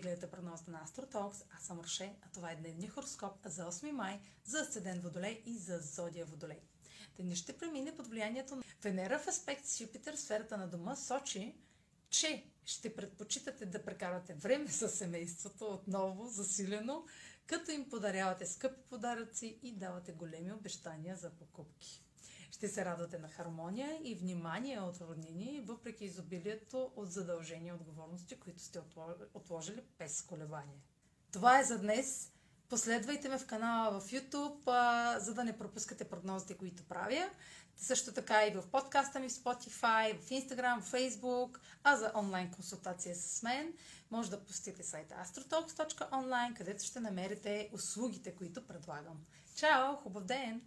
Talks. Аз съм Роше, а това е дневния хороскоп за 8 май за Асцендент Водолей и за Зодия Водолей. Денят ще премине под влиянието на Венера в аспект с Юпитер в сферата на дома сочи, че ще предпочитате да прекарате време с семейството отново засилено, като им подарявате скъпи подаръци и давате големи обещания за покупки. Ще се радвате на хармония и внимание от роднини, въпреки изобилието от задължения и отговорности, които сте отложили без колебание. Това е за днес. Последвайте ме в канала в YouTube, а, за да не пропускате прогнозите, които правя. Също така и в подкаста ми в Spotify, в Instagram, в Facebook, а за онлайн консултация с мен може да посетите сайта astrotalks.online, където ще намерите услугите, които предлагам. Чао! Хубав ден!